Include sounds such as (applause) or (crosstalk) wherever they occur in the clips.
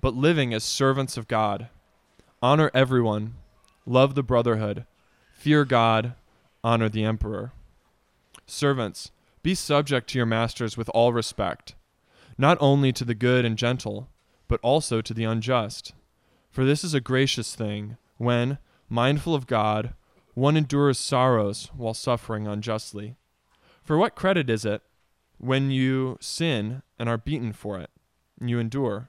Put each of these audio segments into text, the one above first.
but living as servants of God. Honor everyone, love the brotherhood, fear God, honor the emperor. Servants, be subject to your masters with all respect, not only to the good and gentle, but also to the unjust. For this is a gracious thing, when, mindful of God, one endures sorrows while suffering unjustly. For what credit is it when you sin and are beaten for it, and you endure?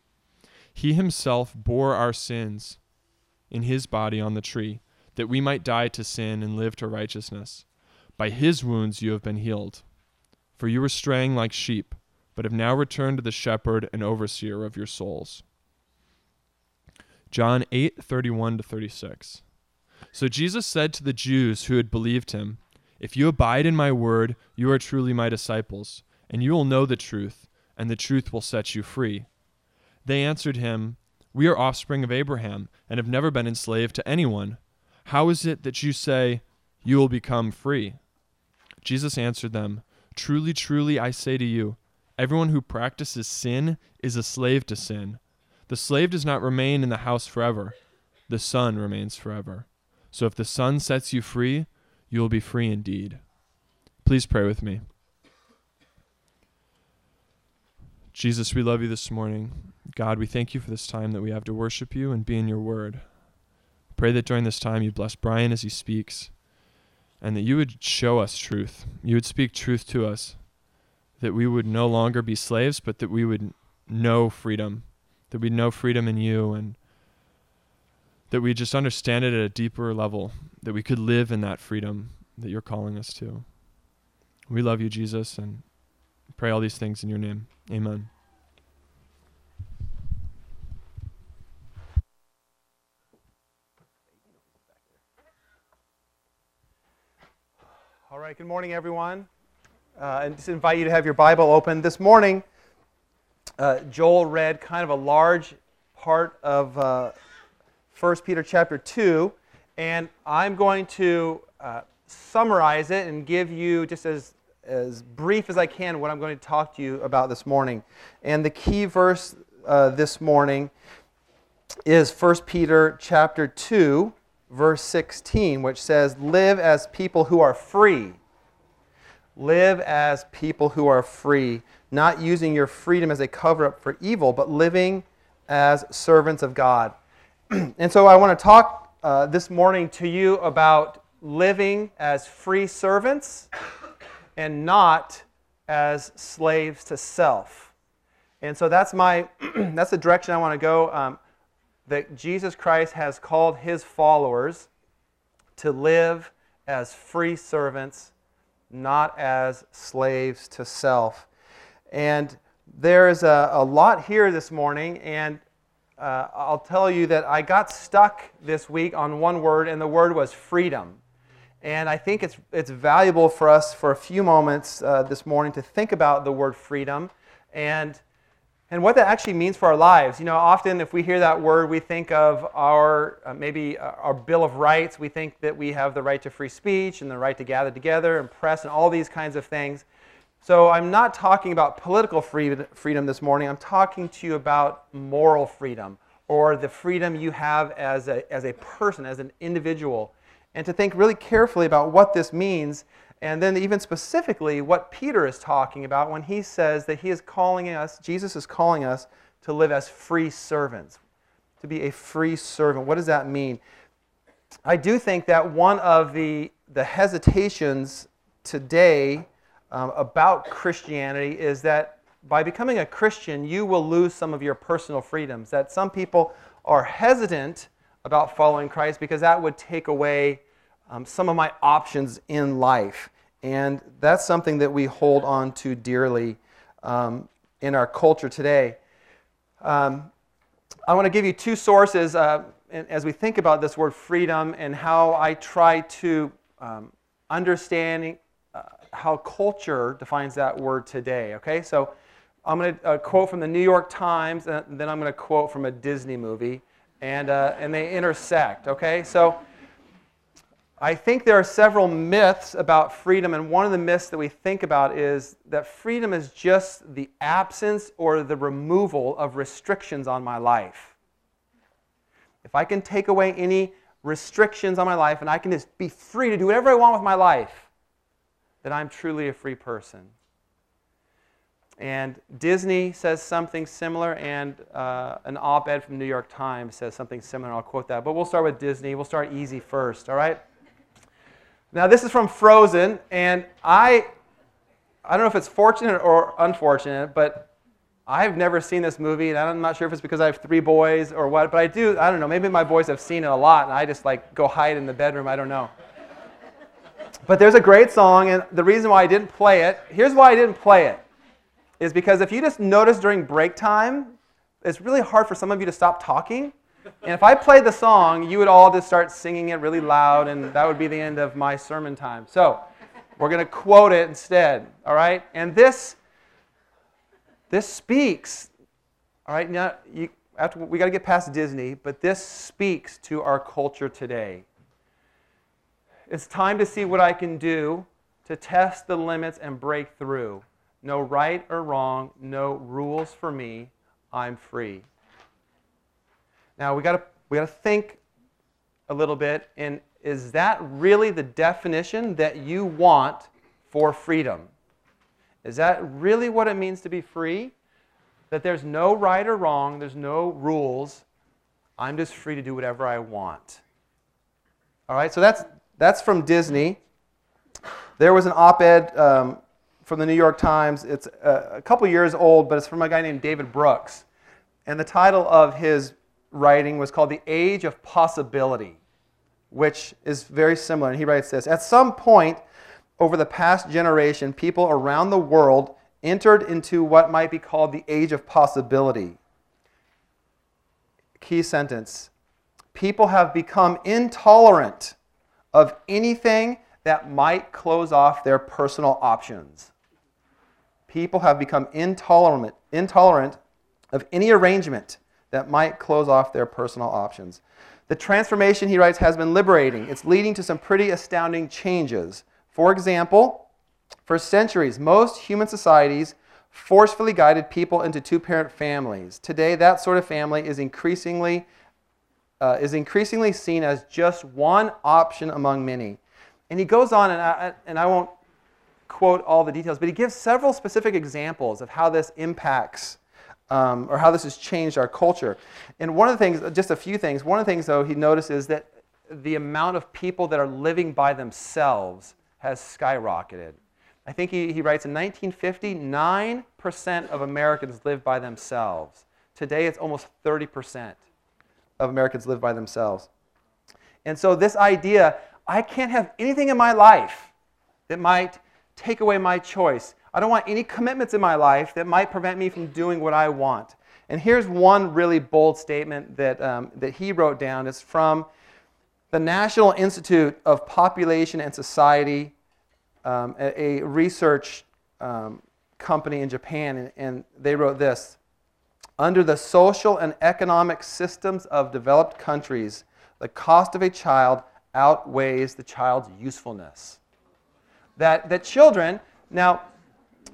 He himself bore our sins in his body on the tree, that we might die to sin and live to righteousness. By his wounds you have been healed. For you were straying like sheep, but have now returned to the shepherd and overseer of your souls. John 8, 31 to 36. So Jesus said to the Jews who had believed him, If you abide in my word, you are truly my disciples, and you will know the truth, and the truth will set you free. They answered him, We are offspring of Abraham, and have never been enslaved to anyone. How is it that you say, You will become free? Jesus answered them, Truly, truly, I say to you, everyone who practices sin is a slave to sin. The slave does not remain in the house forever, the son remains forever. So if the son sets you free, you will be free indeed. Please pray with me. Jesus, we love you this morning. God, we thank you for this time that we have to worship you and be in your word. Pray that during this time you bless Brian as he speaks and that you would show us truth. You would speak truth to us, that we would no longer be slaves, but that we would know freedom, that we know freedom in you, and that we just understand it at a deeper level, that we could live in that freedom that you're calling us to. We love you, Jesus, and pray all these things in your name. Amen. All right, good morning, everyone. Uh, and just invite you to have your Bible open. This morning, uh, Joel read kind of a large part of uh, 1 Peter chapter 2, and I'm going to uh, summarize it and give you, just as, as brief as I can, what I'm going to talk to you about this morning. And the key verse uh, this morning is 1 Peter chapter 2, verse 16, which says, Live as people who are free. Live as people who are free, not using your freedom as a cover up for evil, but living as servants of God. (clears throat) and so I want to talk uh, this morning to you about living as free servants and not as slaves to self. And so that's my (clears throat) that's the direction I want to go. Um, that Jesus Christ has called his followers to live as free servants, not as slaves to self. And there is a, a lot here this morning, and uh, I'll tell you that I got stuck this week on one word, and the word was freedom. And I think it's, it's valuable for us for a few moments uh, this morning to think about the word freedom and and what that actually means for our lives. You know, often if we hear that word, we think of our uh, maybe uh, our Bill of Rights. We think that we have the right to free speech and the right to gather together and press and all these kinds of things. So I'm not talking about political freedom this morning. I'm talking to you about moral freedom or the freedom you have as a, as a person, as an individual, and to think really carefully about what this means and then, even specifically, what Peter is talking about when he says that he is calling us, Jesus is calling us to live as free servants. to be a free servant. What does that mean? I do think that one of the, the hesitations today um, about Christianity is that by becoming a Christian, you will lose some of your personal freedoms. That some people are hesitant about following Christ because that would take away um, some of my options in life. And that's something that we hold on to dearly um, in our culture today. Um, I want to give you two sources uh, as we think about this word freedom and how I try to um, understand uh, how culture defines that word today. Okay, so I'm going to uh, quote from the New York Times, and then I'm going to quote from a Disney movie, and, uh, and they intersect. Okay, so I think there are several myths about freedom, and one of the myths that we think about is that freedom is just the absence or the removal of restrictions on my life. If I can take away any restrictions on my life and I can just be free to do whatever I want with my life, then I'm truly a free person. And Disney says something similar, and uh, an op ed from New York Times says something similar. I'll quote that. But we'll start with Disney. We'll start easy first, all right? Now, this is from Frozen, and I, I don't know if it's fortunate or unfortunate, but I've never seen this movie, and I'm not sure if it's because I have three boys or what, but I do, I don't know, maybe my boys have seen it a lot, and I just like go hide in the bedroom, I don't know. But there's a great song, and the reason why I didn't play it, here's why I didn't play it, is because if you just notice during break time, it's really hard for some of you to stop talking. And if I played the song, you would all just start singing it really loud, and that would be the end of my sermon time. So we're going to quote it instead, all right? And this, this speaks, all right? Now, you, after, we got to get past Disney, but this speaks to our culture today. It's time to see what I can do to test the limits and break through. No right or wrong, no rules for me. I'm free. Now we got to we got to think a little bit and is that really the definition that you want for freedom? Is that really what it means to be free? That there's no right or wrong, there's no rules. I'm just free to do whatever I want. All right, so that's that's from Disney. There was an op-ed um, from the New York Times. It's a, couple years old, but it's from a guy named David Brooks. And the title of his writing was called The Age of Possibility, which is very similar. And he writes this At some point over the past generation, people around the world entered into what might be called the age of possibility. Key sentence People have become intolerant of anything that might close off their personal options. People have become intolerant, intolerant of any arrangement that might close off their personal options. The transformation, he writes, has been liberating. It's leading to some pretty astounding changes. For example, for centuries, most human societies forcefully guided people into two parent families. Today, that sort of family is increasingly, uh, is increasingly seen as just one option among many. And he goes on, and I, and I won't quote all the details, but he gives several specific examples of how this impacts um, or how this has changed our culture. And one of the things, just a few things, one of the things, though, he notices is that the amount of people that are living by themselves has skyrocketed. I think he, he writes in 1950, 9% of Americans lived by themselves. Today, it's almost 30% of Americans live by themselves. And so, this idea I can't have anything in my life that might take away my choice. I don't want any commitments in my life that might prevent me from doing what I want. And here's one really bold statement that, um, that he wrote down. It's from the National Institute of Population and Society, um, a, a, research um, company in Japan, and, and they wrote this Under the social and economic systems of developed countries, the cost of a child outweighs the child's usefulness. That, that children, now,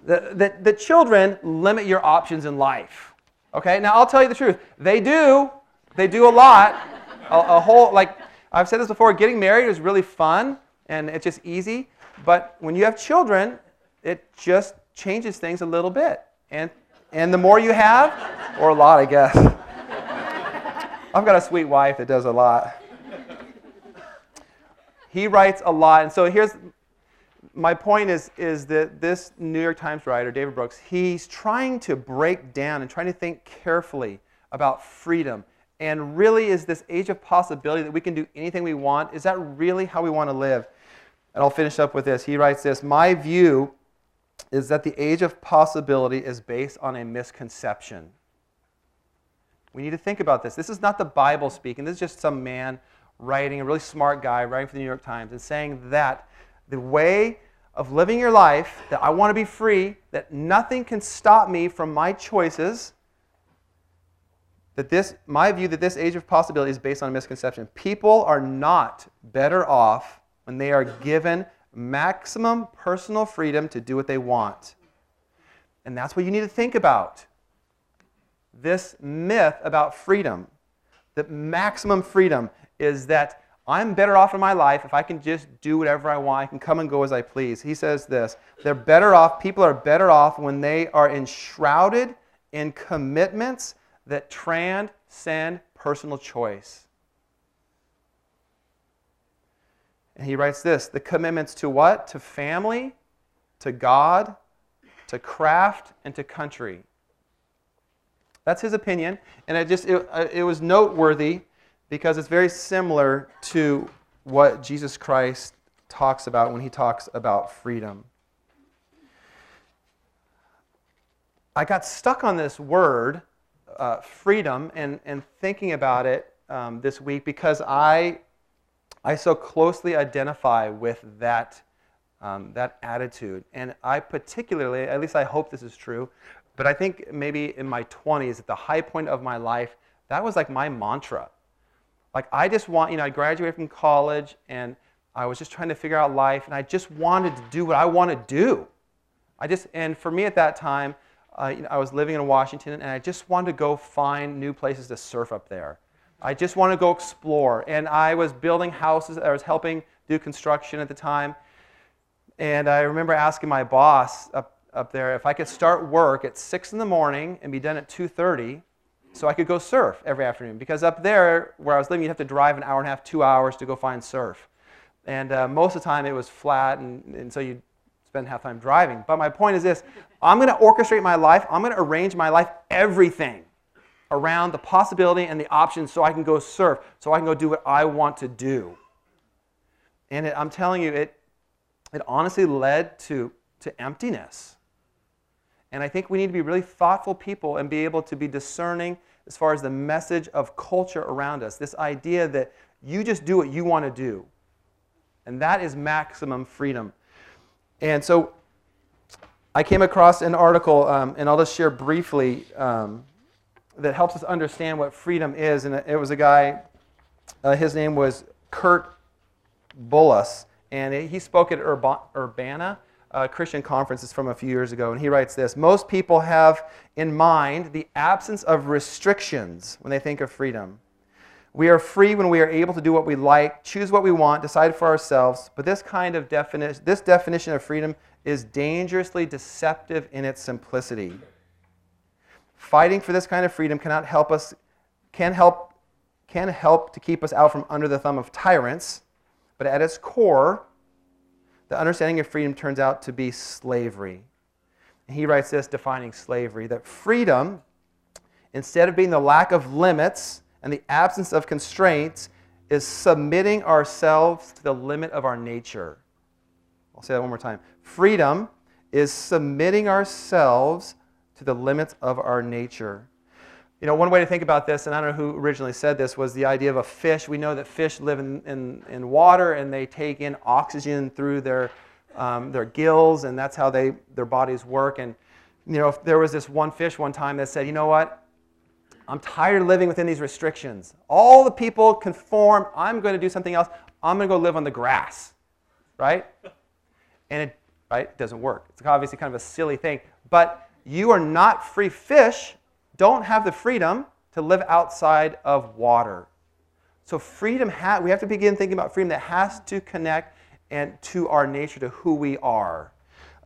that, that children limit your options in life. Okay, now I'll tell you the truth. They do. They do a lot. A, a, whole, like, I've said this before, getting married is really fun and it's just easy. But when you have children, it just changes things a little bit. And, and the more you have, or a lot, I guess. I've got a sweet wife that does a lot. he writes a lot. And so here's my point is, is that this New York Times writer, David Brooks, he's trying to break down and trying to think carefully about freedom. And really, is this age of possibility that we can do anything we want? Is that really how we want to live? And I'll finish up with this. He writes this My view is that the age of possibility is based on a misconception. We need to think about this. This is not the Bible speaking, this is just some man writing, a really smart guy writing for the New York Times, and saying that the way of living your life, that I want to be free, that nothing can stop me from my choices, that this, my view that this age of possibility is based on a misconception. People are not better off when they are given maximum personal freedom to do what they want. And that's what you need to think about. This myth about freedom, that maximum freedom is that I'm better off in my life if I can just do whatever I want. I can come and go as I please. He says this they're better off, people are better off when they are enshrouded in commitments that transcend personal choice. And he writes this the commitments to what? To family, to God, to craft, and to country. That's his opinion. And it just it, uh, it was noteworthy because it's very similar to what Jesus Christ talks about when he talks about freedom. I got stuck on this word, uh, freedom, and, and thinking about it um, this week because I, I so closely identify with that, um, that attitude. And I particularly, at least I hope this is true, but I think maybe in my 20s, at the high point of my life, that was like my mantra. Like, I just want, you know, I graduated from college and I was just trying to figure out life and I just wanted to do what I want to do. I just, and for me at that time, uh, you know, I was living in Washington and I just wanted to go find new places to surf up there. I just wanted to go explore. And I was building houses, I was helping do construction at the time. And I remember asking my boss up, up there if I could start work at 6 in the morning and be done at 2.30 so I could go surf every afternoon. Because up there, where I was living, you'd have to drive an hour and a half, two hours to go find surf. And uh, most of the time it was flat, and, and so you'd spend half time driving. But my point is this I'm going to orchestrate my life, I'm going to arrange my life, everything around the possibility and the options so I can go surf, so I can go do what I want to do. And it, I'm telling you, it, it honestly led to, to emptiness. And I think we need to be really thoughtful people and be able to be discerning as far as the message of culture around us. This idea that you just do what you want to do. And that is maximum freedom. And so I came across an article, um, and I'll just share briefly, um, that helps us understand what freedom is. And it was a guy, uh, his name was Kurt Bullas, and he spoke at Urbana uh, Christian conferences from a few years ago, and he writes this Most people have in mind the absence of restrictions when they think of freedom. We are free when we are able to do what we like, choose what we want, decide for ourselves. But this kind of definition, this definition of freedom is dangerously deceptive in its simplicity. Fighting for this kind of freedom cannot help us, can help, can help to keep us out from under the thumb of tyrants, but at its core, the understanding of freedom turns out to be slavery. He writes this defining slavery that freedom, instead of being the lack of limits and the absence of constraints, is submitting ourselves to the limit of our nature. I'll say that one more time. Freedom is submitting ourselves to the limits of our nature. You know, one way to think about this, and I don't know who originally said this, was the idea of a fish. We know that fish live in, in, in water and they take in oxygen through their, um, their gills, and that's how they, their bodies work. And, you know, there was this one fish one time that said, you know what? I'm tired of living within these restrictions. All the people conform. I'm going to do something else. I'm going to go live on the grass, right? And it, right, doesn't work. It's obviously kind of a silly thing. But you are not free fish don't have the freedom to live outside of water. So freedom, ha- we have to begin thinking about freedom that has to connect and to our nature, to who we are.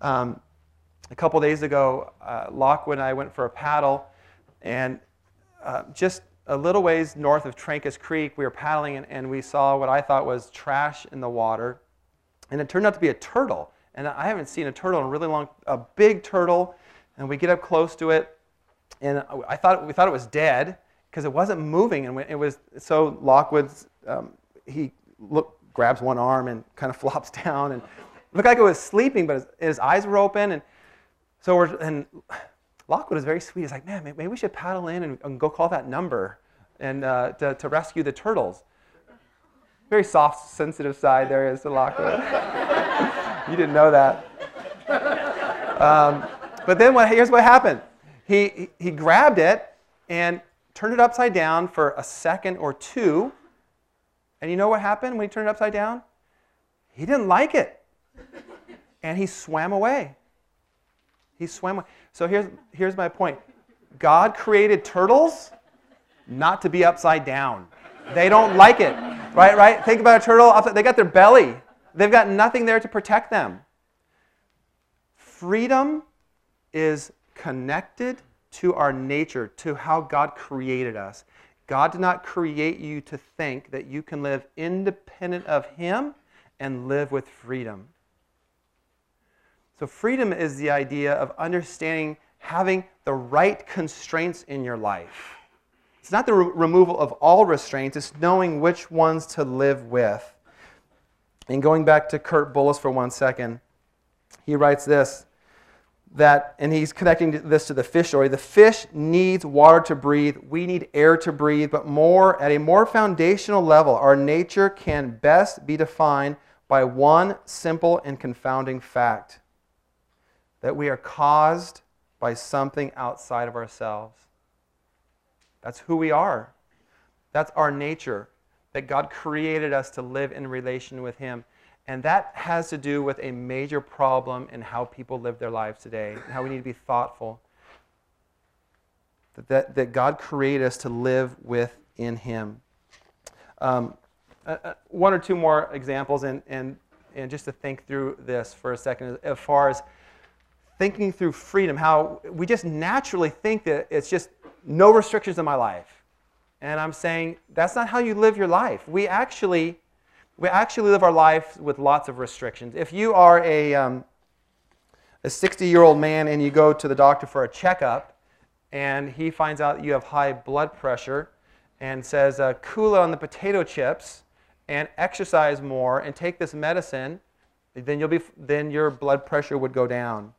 Um, a couple days ago, uh, Lockwood and I went for a paddle, and uh, just a little ways north of Trancas Creek. We were paddling and, and we saw what I thought was trash in the water. And it turned out to be a turtle. And I haven't seen a turtle in a really long, a big turtle. And we get up close to it. And I thought, we thought it was dead because it wasn't moving. And it was, so Lockwood, um, he look, grabs one arm and kind of (laughs) flops down. And looked like it was sleeping, but his, his eyes were open. And so we're, and Lockwood is very sweet. He's like, man, maybe we should paddle in and, and go call that number and uh, to, to rescue the turtles. Very soft, sensitive side there is to Lockwood. (laughs) you didn't know that. Um, but then what, here's what happened. He, he, grabbed it and turned it upside down for a second or two. And you know what happened when he turned it upside down? He didn't like it. And he swam away. He swam away. So here's, here's my point God created turtles not to be upside down. They don't like it. Right, right? Think about a turtle. Upside, they got their belly. They've got nothing there to protect them. Freedom is connected to our nature, to how God created us. God did not create you to think that you can live independent of Him and live with freedom. So, freedom is the idea of understanding having the right constraints in your life. It's not the re- removal of all restraints, it's knowing which ones to live with. And going back to Kurt Bullis for one second, he writes this that, and he's connecting this to the fish story. The fish needs water to breathe. We need air to breathe, but more at a more foundational level, our nature can best be defined by one simple and confounding fact that we are caused by something outside of ourselves. That's who we are. That's our nature. That God created us to live in relation with Him. And that has to do with a major problem in how people live their lives today, and how we need to be thoughtful. That, that, that God created us to live within Him. Um, uh, uh, one or two more examples, and, and, and just to think through this for a second, as far as thinking through freedom, how we just naturally think that it's just no restrictions in my life. And I'm saying that's not how you live your life. We actually, we actually live our life with lots of restrictions. If you are a, um, a 60 year old man and you go to the doctor for a checkup and he finds out you have high blood pressure and says, uh, cool on the potato chips and exercise more and take this medicine, then, you'll be, then your blood pressure would go down.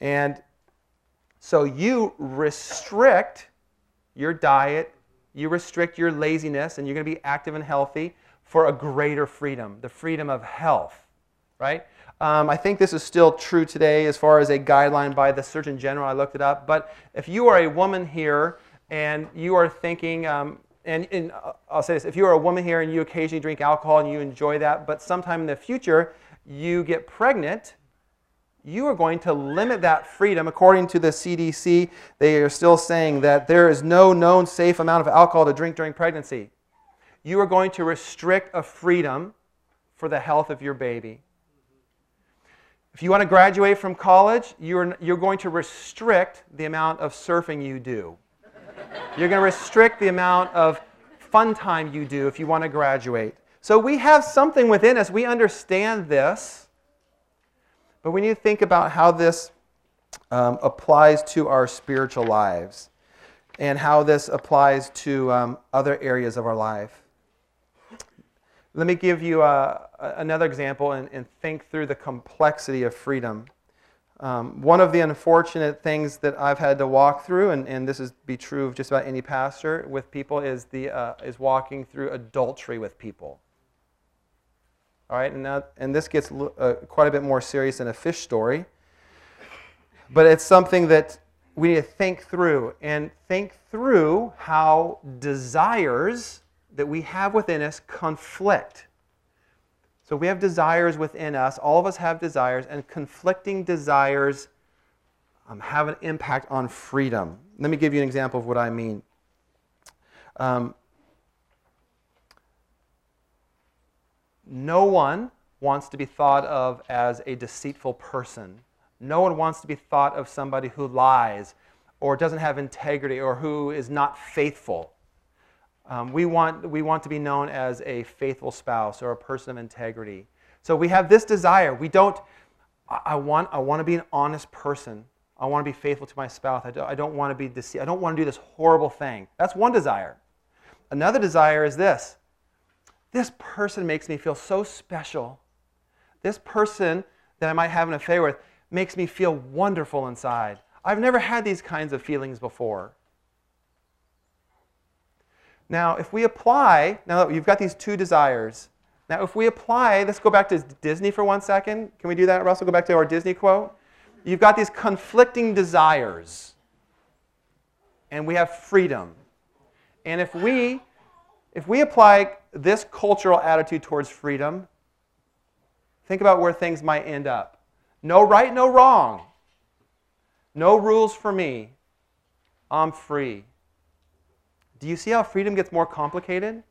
And so you restrict your diet, you restrict your laziness, and you're going to be active and healthy for a greater freedom, the freedom of health, right? Um, I think this is still true today as far as a guideline by the Surgeon General. I looked it up. But if you are a woman here and you are thinking, um, and, and I'll say this if you are a woman here and you occasionally drink alcohol and you enjoy that, but sometime in the future you get pregnant, you are going to limit that freedom. According to the CDC, they are still saying that there is no known safe amount of alcohol to drink during pregnancy. You are going to restrict a freedom for the health of your baby. If you want to graduate from college, you're, you're going to restrict the amount of surfing you do. You're going to restrict the amount of fun time you do if you want to graduate. So we have something within us. We understand this. But we need to think about how this um, applies to our spiritual lives and how this applies to um, other areas of our life. Let me give you uh, another example and, and, think through the complexity of freedom. Um, one of the unfortunate things that I've had to walk through, and, and this is be true of just about any pastor with people, is, the, uh, is walking through adultery with people. All right, and, and this gets uh, quite a bit more serious than a fish story. But it's something that we need to think through and think through how desires that we have within us conflict. So we have desires within us. All of us have desires, and conflicting desires um, have an impact on freedom. Let me give you an example of what I mean. Um, No one wants to be thought of as a deceitful person. No one wants to be thought of somebody who lies or doesn't have integrity or who is not faithful. Um, we, want, we want to be known as a faithful spouse or a person of integrity. So we have this desire. We don't, I, I want, I want to be an honest person. I want to be faithful to my spouse. I don't, I don't want to be deceived. I don't want to do this horrible thing. That's one desire. Another desire is this this person makes me feel so special. This person that I might have an affair with makes me feel wonderful inside. I've never had these kinds of feelings before. Now, if we apply, now that you've got these two desires, now if we apply, let's go back to Disney for one second. Can we do that, Russell? Go back to our Disney quote. You've got these conflicting desires, and we have freedom. And if we if we apply this cultural attitude towards freedom, think about where things might end up. No right, no wrong. No rules for me. I'm free. Do you see how freedom gets more complicated?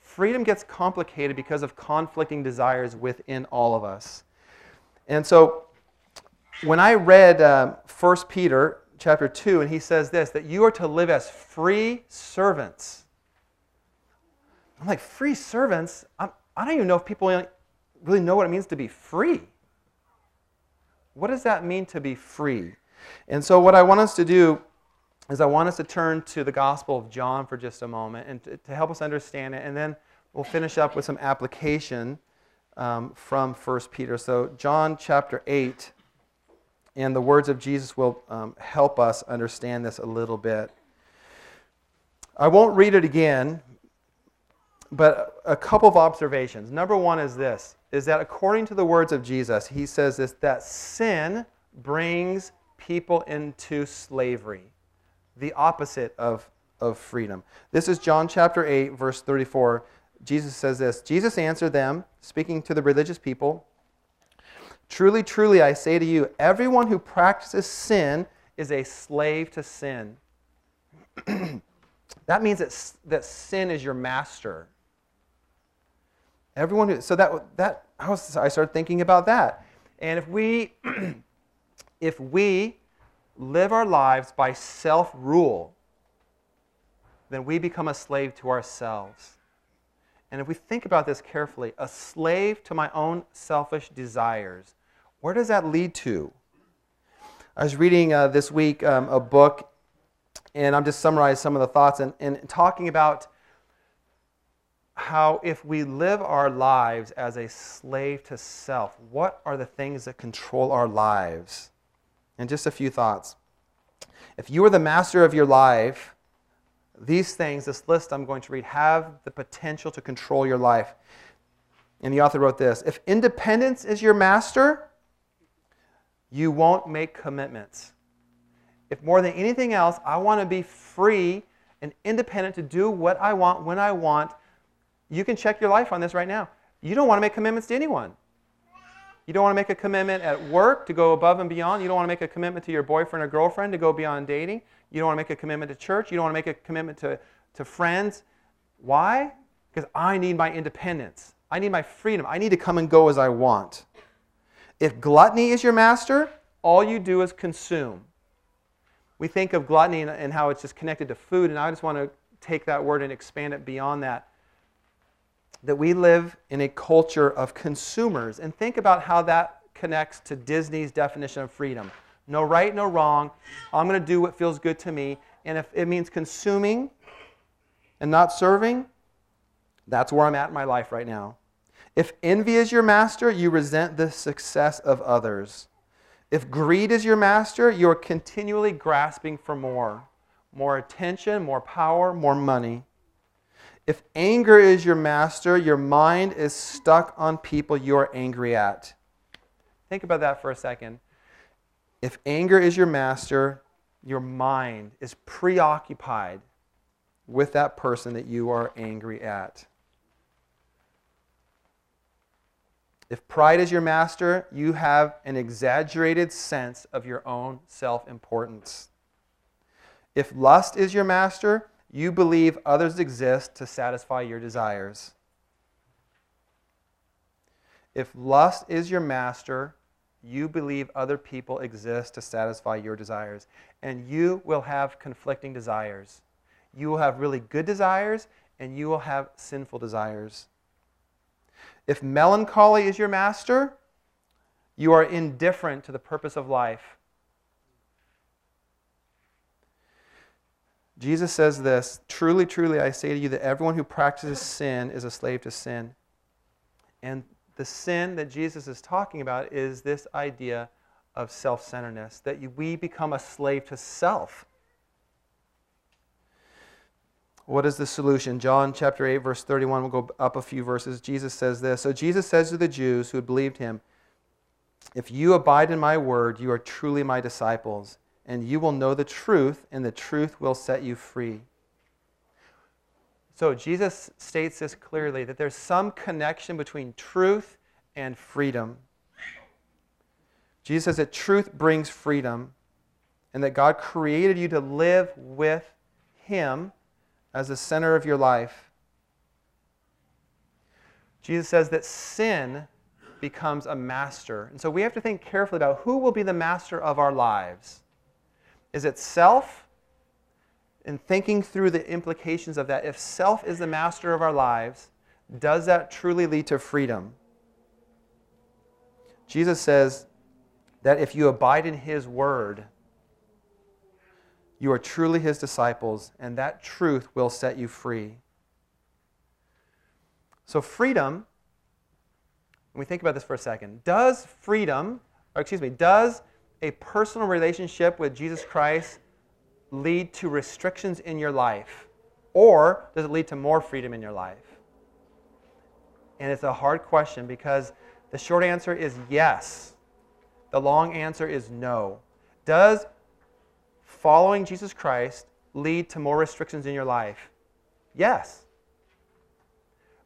Freedom gets complicated because of conflicting desires within all of us. And so when I read um, 1 Peter chapter 2, and he says this, that you are to live as free servants. I'm like, free servants? I'm, I do not even know if people really know what it means to be free. What does that mean to be free? And so, what I want us to do is I want us to turn to the Gospel of John for just a moment and to, to help us understand it. And then we'll finish up with some application um, from 1 Peter. So, John chapter 8, and the words of Jesus will um, help us understand this a little bit. I won't read it again, but a couple of observations. Number one is this is that according to the words of Jesus, he says this that sin brings people into slavery, the opposite of, of freedom. This is John chapter 8, verse 34. Jesus says this Jesus answered them, speaking to the religious people Truly, truly, I say to you, everyone who practices sin is a slave to sin. (clears throat) that means that, that sin is your master. Everyone who, so that, that I, was, I started thinking about that. And if we (clears throat) if we live our lives by self rule, then we become a slave to ourselves. And if we think about this carefully, a slave to my own selfish desires, where does that lead to? I was reading uh, this week um, a book, and I'm just summarizing some of the thoughts and, and talking about how if we live our lives as a slave to self, what are the things that control our lives? And just a few thoughts. If you are the master of your life, these things, this list I'm going to read, have the potential to control your life. And the author wrote this If independence is your master, you won't make commitments. If more than anything else, I want to be free and independent to do what I want when I want, you can check your life on this right now. You don't want to make commitments to anyone. You don't want to make a commitment at work to go above and beyond. You don't want to make a commitment to your boyfriend or girlfriend to go beyond dating. You don't want to make a commitment to church. You don't want to make a commitment to, to friends. Why? Because I need my independence. I need my freedom. I need to come and go as I want. If gluttony is your master, all you do is consume. We think of gluttony and how it's just connected to food, and I just want to take that word and expand it beyond that that we live in a culture of consumers. And think about how that connects to Disney's definition of freedom. No right, no wrong. I'm going to do what feels good to me. And if it means consuming and not serving, that's where I'm at in my life right now. If envy is your master, you resent the success of others. If greed is your master, you're continually grasping for more more attention, more power, more money. If anger is your master, your mind is stuck on people you're angry at. Think about that for a second. If anger is your master, your mind is preoccupied with that person that you are angry at. If pride is your master, you have an exaggerated sense of your own self importance. If lust is your master, you believe others exist to satisfy your desires. If lust is your master, you believe other people exist to satisfy your desires. And you will have conflicting desires. You will have really good desires, and you will have sinful desires. If melancholy is your master, you are indifferent to the purpose of life. Jesus says this Truly, truly, I say to you that everyone who practices sin is a slave to sin. And the sin that Jesus is talking about is this idea of self centeredness, that we become a slave to self. What is the solution? John chapter 8, verse 31, we'll go up a few verses. Jesus says this. So Jesus says to the Jews who had believed him, If you abide in my word, you are truly my disciples, and you will know the truth, and the truth will set you free. So Jesus states this clearly that there's some connection between truth and freedom. Jesus says that truth brings freedom, and that God created you to live with Him as the center of your life. Jesus says that sin becomes a master. And so we have to think carefully about who will be the master of our lives. Is it self? And thinking through the implications of that, if self is the master of our lives, does that truly lead to freedom? Jesus says that if you abide in his word, you are truly his disciples, and that truth will set you free. So, freedom, when we think about this for a second, does freedom, or excuse me, does a personal relationship with Jesus Christ lead to restrictions in your life? Or does it lead to more freedom in your life? And it's a hard question because the short answer is yes. The long answer is no. Does following Jesus Christ lead to more restrictions in your life? Yes.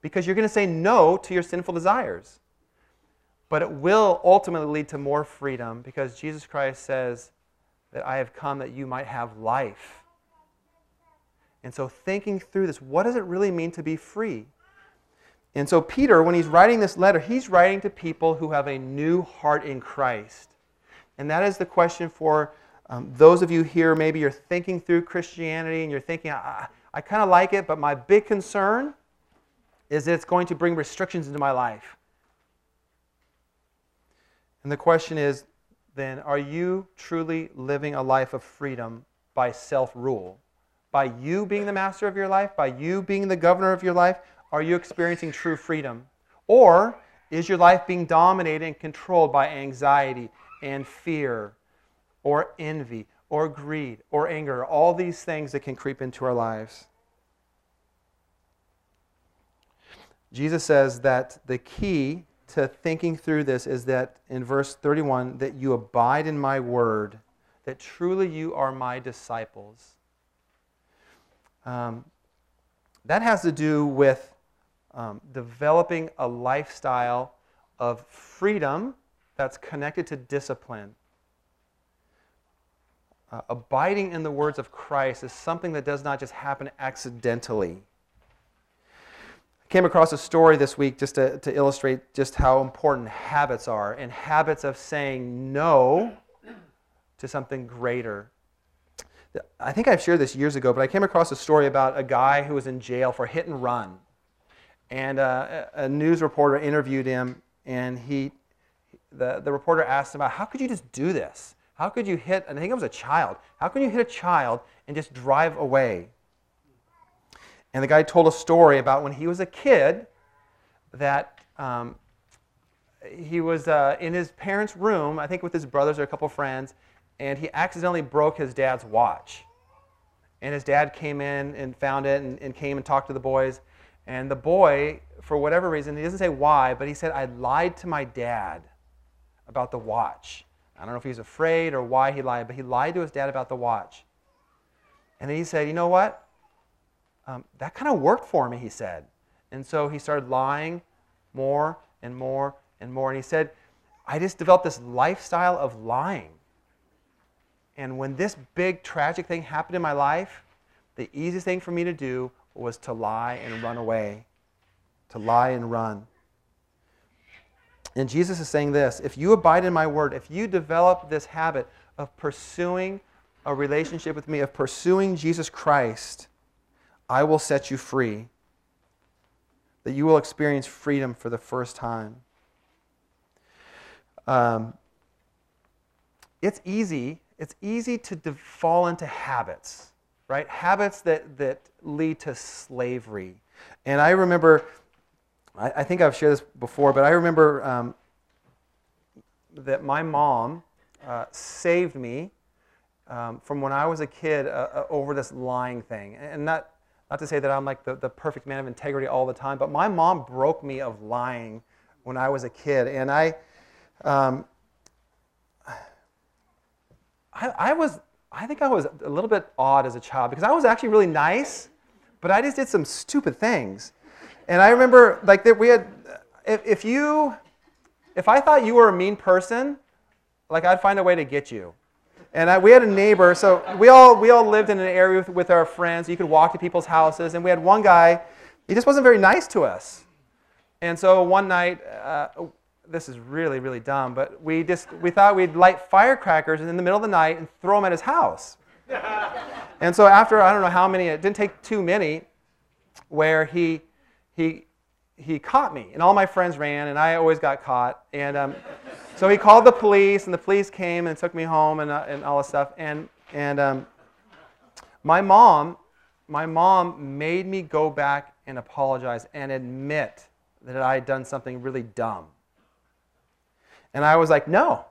Because you're going to say no to your sinful desires. But it will ultimately lead to more freedom because Jesus Christ says that I have come that you might have life. And so, thinking through this, what does it really mean to be free? And so, Peter, when he's writing this letter, he's writing to people who have a new heart in Christ. And that is the question for um, those of you here, maybe you're thinking through Christianity and you're thinking, I, I kind of like it, but my big concern is that it's going to bring restrictions into my life. And the question is then, are you truly living a life of freedom by self rule? By you being the master of your life, by you being the governor of your life, are you experiencing true freedom? Or is your life being dominated and controlled by anxiety and fear or envy or greed or anger, all these things that can creep into our lives. Jesus says that the key to thinking through this is that in verse 31 that you abide in my word, that truly you are my disciples. Um, that has to do with um, developing a lifestyle of freedom that's connected to discipline uh, abiding in the words of Christ is something that does not just happen accidentally. I came across a story this week just to, to illustrate just how important habits are and habits of saying no to something greater. I think I've shared this years ago, but I came across a story about a guy who was in jail for hit and run. And uh, a news reporter interviewed him, and he, the, the reporter asked him about, How could you just do this? How could you hit, and I think it was a child, how can you hit a child and just drive away? And the guy told a story about when he was a kid that um, he was uh, in his parents' room, I think with his brothers or a couple friends, and he accidentally broke his dad's watch. And his dad came in and found it and, and came and talked to the boys. And the boy, for whatever reason, he doesn't say why, but he said, I lied to my dad about the watch. I don't know if he was afraid or why he lied, but he lied to his dad about the watch. And then he said, You know what? Um, that kind of worked for me, he said. And so he started lying more and more and more. And he said, I just developed this lifestyle of lying. And when this big tragic thing happened in my life, the easiest thing for me to do was to lie and run away. To lie and run. And Jesus is saying this if you abide in my word, if you develop this habit of pursuing a relationship with me, of pursuing Jesus Christ, I will set you free. That you will experience freedom for the first time. Um, it's easy. It's easy to de- fall into habits, right? Habits that, that lead to slavery. And I remember, I, I think I've shared this before, but I remember um, that my mom uh, saved me um, from when I was a kid uh, uh, over this lying thing. And not, not to say that I'm like the, the perfect man of integrity all the time, but my mom broke me of lying when I was a kid. And I, um, I, I was, I think I was a little bit odd as a child because I was actually really nice, but I just did some stupid things. And I remember like that we had, if, if you, if I thought you were a mean person, like I'd find a way to get you. And I, we had a neighbor, so we all, we all lived in an area with, with our friends. You could walk to people's houses, and we had one guy, he just wasn't very nice to us. And so one night, uh, this is really, really dumb, but we just we thought we'd light firecrackers in the middle of the night and throw them at his house. (laughs) and so after I don't know how many, it didn't take too many, where he he he caught me, and all my friends ran, and I always got caught. And um, so he called the police, and the police came and took me home and, uh, and all this stuff. And and um, my mom, my mom made me go back and apologize and admit that I had done something really dumb. And I was like, no.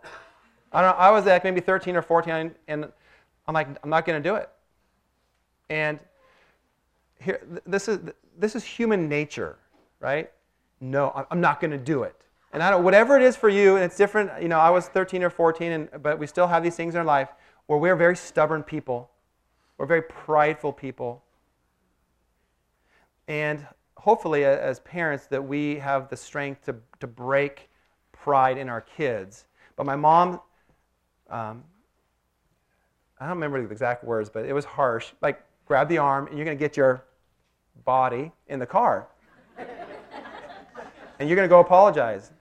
I, don't know, I was like maybe 13 or 14, and I'm like, I'm not going to do it. And here, this is, this is human nature, right? No, I'm not going to do it. And I don't, whatever it is for you, and it's different. You know, I was 13 or 14, and, but we still have these things in our life where we're very stubborn people. We're very prideful people. And hopefully, as parents, that we have the strength to, to break pride in our kids. But my mom, um, I don't remember the exact words, but it was harsh. Like, grab the arm, and you're going to get your body in the car. (laughs) and you're going to go apologize.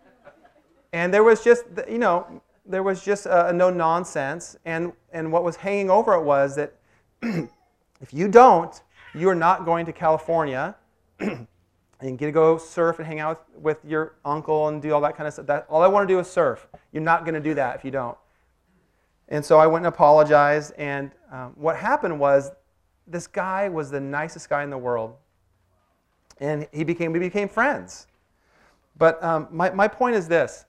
And there was just, you know, there was just a, a no nonsense. And, and what was hanging over it was that (clears throat) if you don't, you are not going to California (clears throat) and get to go surf and hang out with, with your uncle and do all that kind of stuff. That, all I want to do is surf. You're not going to do that if you don't. And so I went and apologized. And um, what happened was this guy was the nicest guy in the world. And he became, we became friends. But um, my, my point is this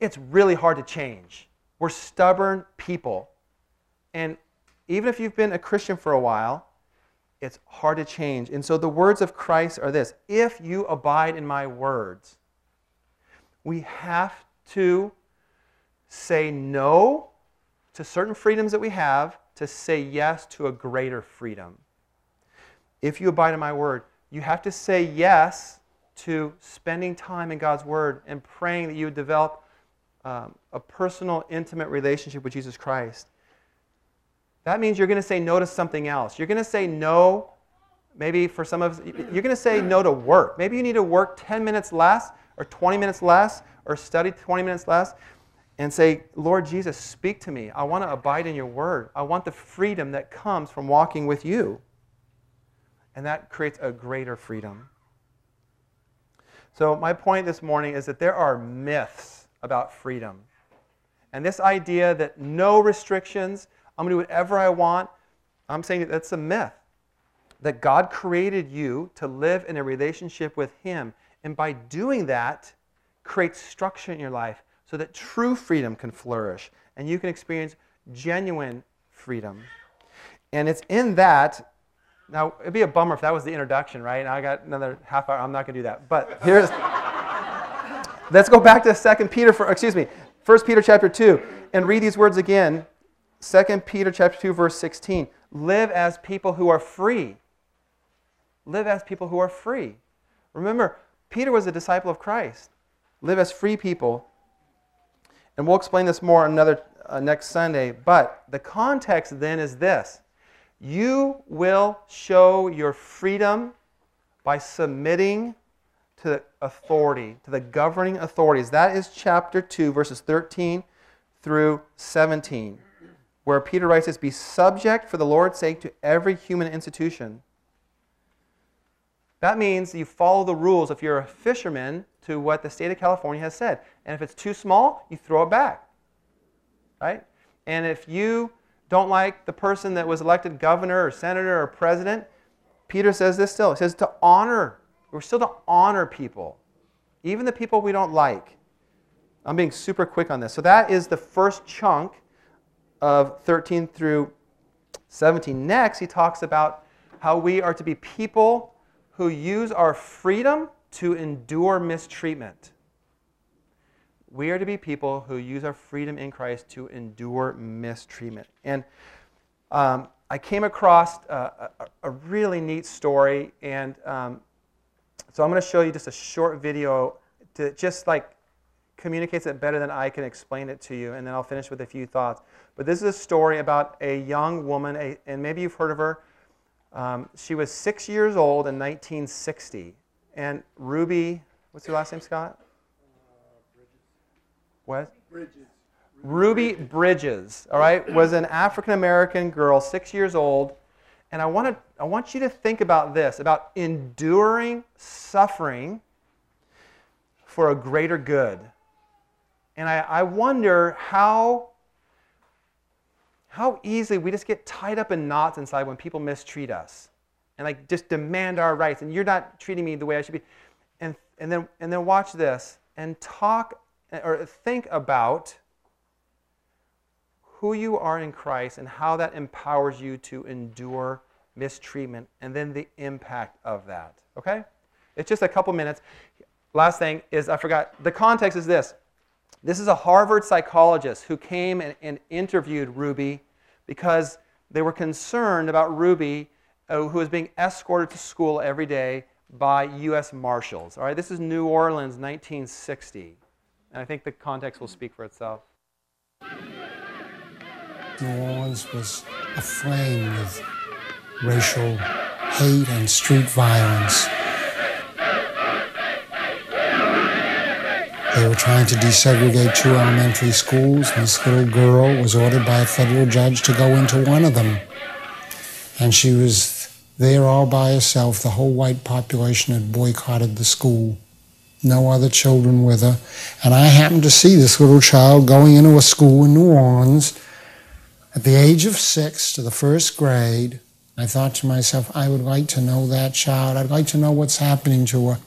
it's really hard to change. We're stubborn people. And even if you've been a Christian for a while, it's hard to change. And so the words of Christ are this If you abide in my words, we have to say no to certain freedoms that we have to say yes to a greater freedom. If you abide in my word, you have to say yes to spending time in God's word and praying that you would develop um, a personal, intimate relationship with Jesus Christ. That means you're going to say no to something else. You're going to say no, maybe for some of you, you're going to say no to work. Maybe you need to work 10 minutes less or 20 minutes less or study 20 minutes less and say, Lord Jesus, speak to me. I want to abide in your word. I want the freedom that comes from walking with you. And that creates a greater freedom. So, my point this morning is that there are myths about freedom. And this idea that no restrictions, I'm going to do whatever I want. I'm saying that that's a myth. That God created you to live in a relationship with Him. And by doing that, creates structure in your life so that true freedom can flourish and you can experience genuine freedom. And it's in that. Now, it'd be a bummer if that was the introduction, right? Now I got another half hour. I'm not going to do that. But here's. Let's go back to 2 Peter, for, excuse me, 1 Peter chapter 2, and read these words again 2 Peter chapter 2 verse 16. Live as people who are free. Live as people who are free. Remember, Peter was a disciple of Christ. Live as free people. And we'll explain this more another uh, next Sunday, but the context then is this. You will show your freedom by submitting to authority, to the governing authorities. That is chapter 2, verses 13 through 17, where Peter writes this Be subject for the Lord's sake to every human institution. That means you follow the rules if you're a fisherman to what the state of California has said. And if it's too small, you throw it back. Right? And if you don't like the person that was elected governor or senator or president, Peter says this still. He says to honor. We're still to honor people, even the people we don't like. I'm being super quick on this. So that is the first chunk of 13 through 17. Next, he talks about how we are to be people who use our freedom to endure mistreatment. We are to be people who use our freedom in Christ to endure mistreatment. And um, I came across a, a, a, really neat story, and um, so I'm going to show you just a short video to just like communicates it better than I can explain it to you, and then I'll finish with a few thoughts. But this is a story about a young woman, a, and maybe you've heard of her. Um, she was six years old in 1960, and Ruby, what's her last name, Scott? What? Bridges. Ruby Bridges, all right, was an African American girl, six years old. And I, wanna, I want you to think about this about enduring suffering for a greater good. And I, I wonder how, how easily we just get tied up in knots inside when people mistreat us and like just demand our rights. And you're not treating me the way I should be. And, and, then, and then watch this and talk or think about who you are in Christ and how that empowers you to endure mistreatment and then the impact of that. Okay? It's just a couple minutes. Last thing is, I forgot, the context is this. This is a Harvard psychologist who came and, and interviewed Ruby because they were concerned about Ruby, uh, who was being escorted to school every day by U.S. Marshals. All right, this is New Orleans, 1960. And I think the context will speak for itself. New Orleans was aflame with racial hate and street violence. They were trying to desegregate two elementary schools, this little girl was ordered by a federal judge to go into one of them. And she was there all by herself. The whole white population had boycotted the school no other children with her. And I happened to see this little child going into a school in New Orleans at the age of six to the first grade. I thought to myself, I would like to know that child. I'd like to know what's happening to her.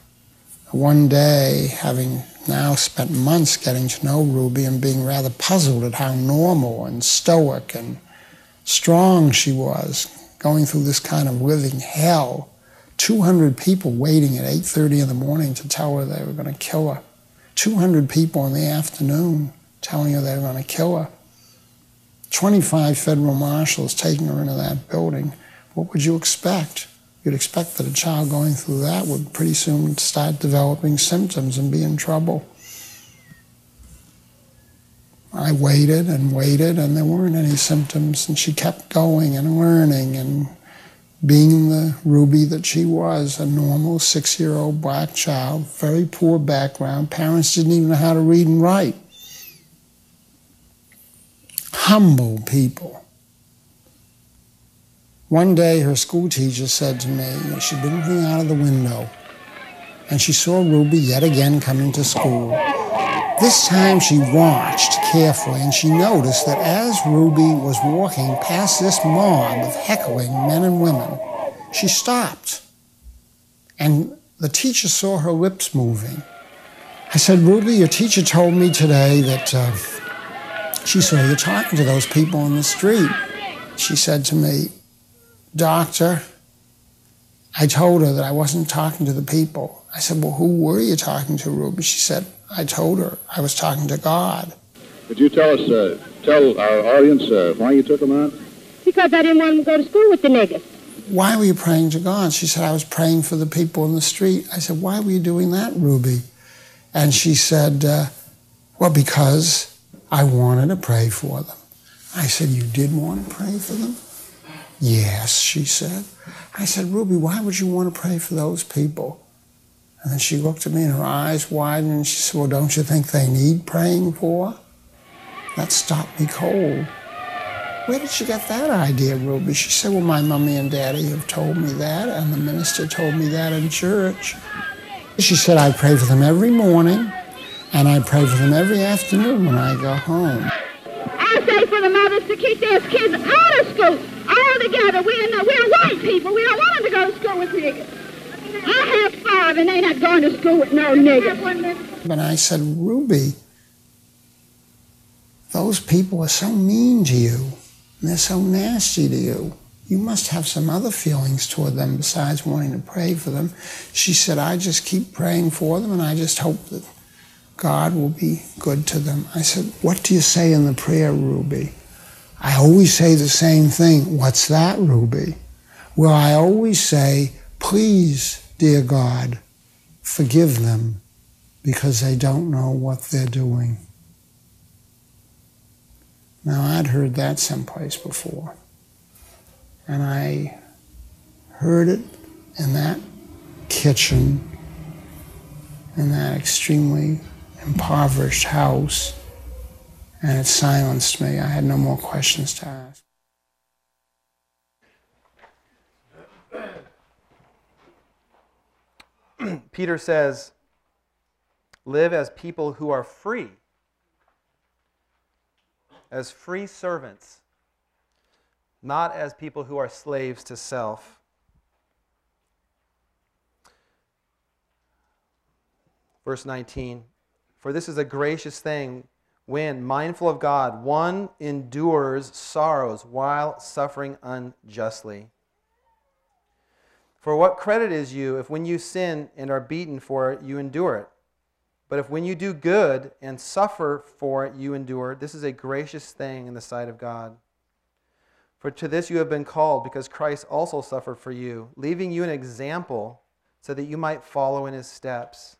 One day, having now spent months getting to know Ruby and being rather puzzled at how normal and stoic and strong she was, going through this kind of living hell 200 people waiting at 8.30 in the morning to tell her they were going to kill her. 200 people in the afternoon telling her they were going to kill her. 25 federal marshals taking her into that building. What would you expect? You'd expect that a child going through that would pretty soon start developing symptoms and be in trouble. I waited and waited, and there weren't any symptoms, and she kept going and learning and being the Ruby that she was, a normal six year old black child, very poor background. Parents didn't even know how to read and write. Humble people. One day, her school teacher said to me, she'd been looking out of the window, and she saw Ruby yet again coming to school. This time she watched carefully and she noticed that as Ruby was walking past this mob of heckling men and women, she stopped. And the teacher saw her lips moving. I said, Ruby, your teacher told me today that uh, she saw you talking to those people in the street. She said to me, Doctor, I told her that I wasn't talking to the people. I said, Well, who were you talking to, Ruby? She said, I told her I was talking to God. Could you tell us, uh, tell our audience uh, why you took them out? Because I didn't want them to go to school with the niggas. Why were you praying to God? She said, I was praying for the people in the street. I said, Why were you doing that, Ruby? And she said, uh, Well, because I wanted to pray for them. I said, You did want to pray for them? Yes, she said. I said, Ruby, why would you want to pray for those people? And then she looked at me and her eyes widened and she said, Well, don't you think they need praying for? That stopped me cold. Where did you get that idea, Ruby? She said, Well, my mommy and daddy have told me that, and the minister told me that in church. She said, I pray for them every morning, and I pray for them every afternoon when I go home. I say for the mothers to keep their kids out of school all together. We're, not, we're white people. We don't want them to go to school with niggas. I have five, and they're not going to school with no niggas. And I said, Ruby, those people are so mean to you, they're so nasty to you. You must have some other feelings toward them besides wanting to pray for them. She said, I just keep praying for them, and I just hope that God will be good to them. I said, What do you say in the prayer, Ruby? I always say the same thing. What's that, Ruby? Well, I always say, Please, dear God, forgive them because they don't know what they're doing. Now, I'd heard that someplace before. And I heard it in that kitchen, in that extremely impoverished house, and it silenced me. I had no more questions to ask. (clears throat) Peter says, live as people who are free, as free servants, not as people who are slaves to self. Verse 19 For this is a gracious thing when, mindful of God, one endures sorrows while suffering unjustly. For what credit is you if when you sin and are beaten for it, you endure it? But if when you do good and suffer for it, you endure, this is a gracious thing in the sight of God. For to this you have been called, because Christ also suffered for you, leaving you an example so that you might follow in his steps.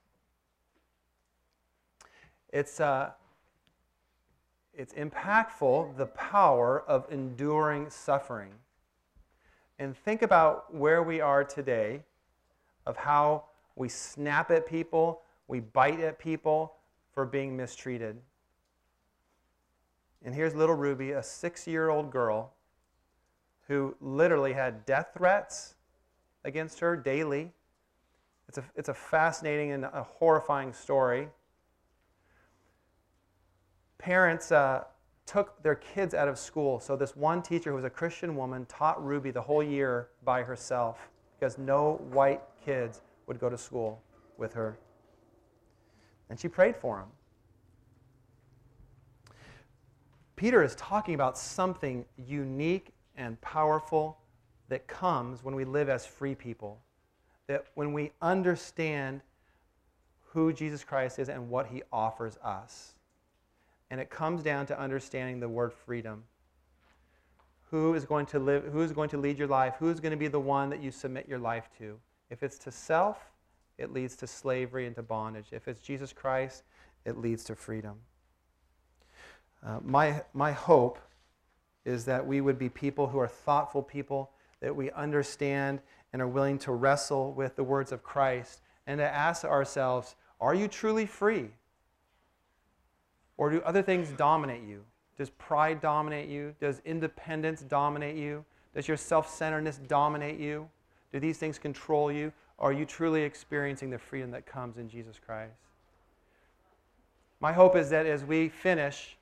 It's, uh, it's impactful, the power of enduring suffering. And think about where we are today, of how we snap at people, we bite at people for being mistreated. And here's little Ruby, a six year old girl who literally had death threats against her daily. It's a, it's a fascinating and a horrifying story. Parents uh, took their kids out of school. So, this one teacher who was a Christian woman taught Ruby the whole year by herself because no white kids would go to school with her. And she prayed for him. Peter is talking about something unique and powerful that comes when we live as free people. That when we understand who Jesus Christ is and what he offers us. And it comes down to understanding the word freedom. Who is going to live who is going to lead your life? Who is going to be the one that you submit your life to? If it's to self, it leads to slavery and to bondage. If it's Jesus Christ, it leads to freedom. Uh, my, my hope is that we would be people who are thoughtful people, that we understand and are willing to wrestle with the words of Christ and to ask ourselves, are you truly free? Or do other things dominate you? Does pride dominate you? Does independence dominate you? Does your self centeredness dominate you? Do these things control you? Or are you truly experiencing the freedom that comes in Jesus Christ? My hope is that as we finish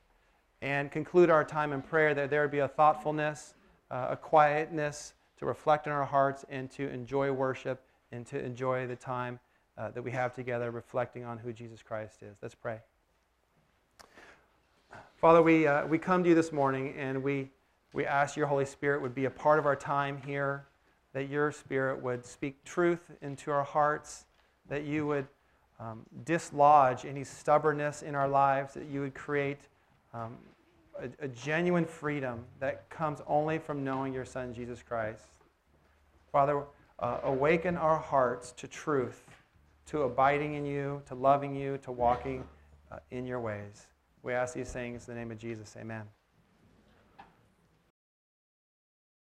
and conclude our time in prayer, that there would be a thoughtfulness, uh, a quietness to reflect in our hearts and to enjoy worship and to enjoy the time uh, that we have together reflecting on who Jesus Christ is. Let's pray. Father, we, uh, we come to you this morning and we, we ask your Holy Spirit would be a part of our time here, that your Spirit would speak truth into our hearts, that you would um, dislodge any stubbornness in our lives, that you would create um, a, a genuine freedom that comes only from knowing your Son, Jesus Christ. Father, uh, awaken our hearts to truth, to abiding in you, to loving you, to walking uh, in your ways. We ask these things in the name of Jesus. Amen.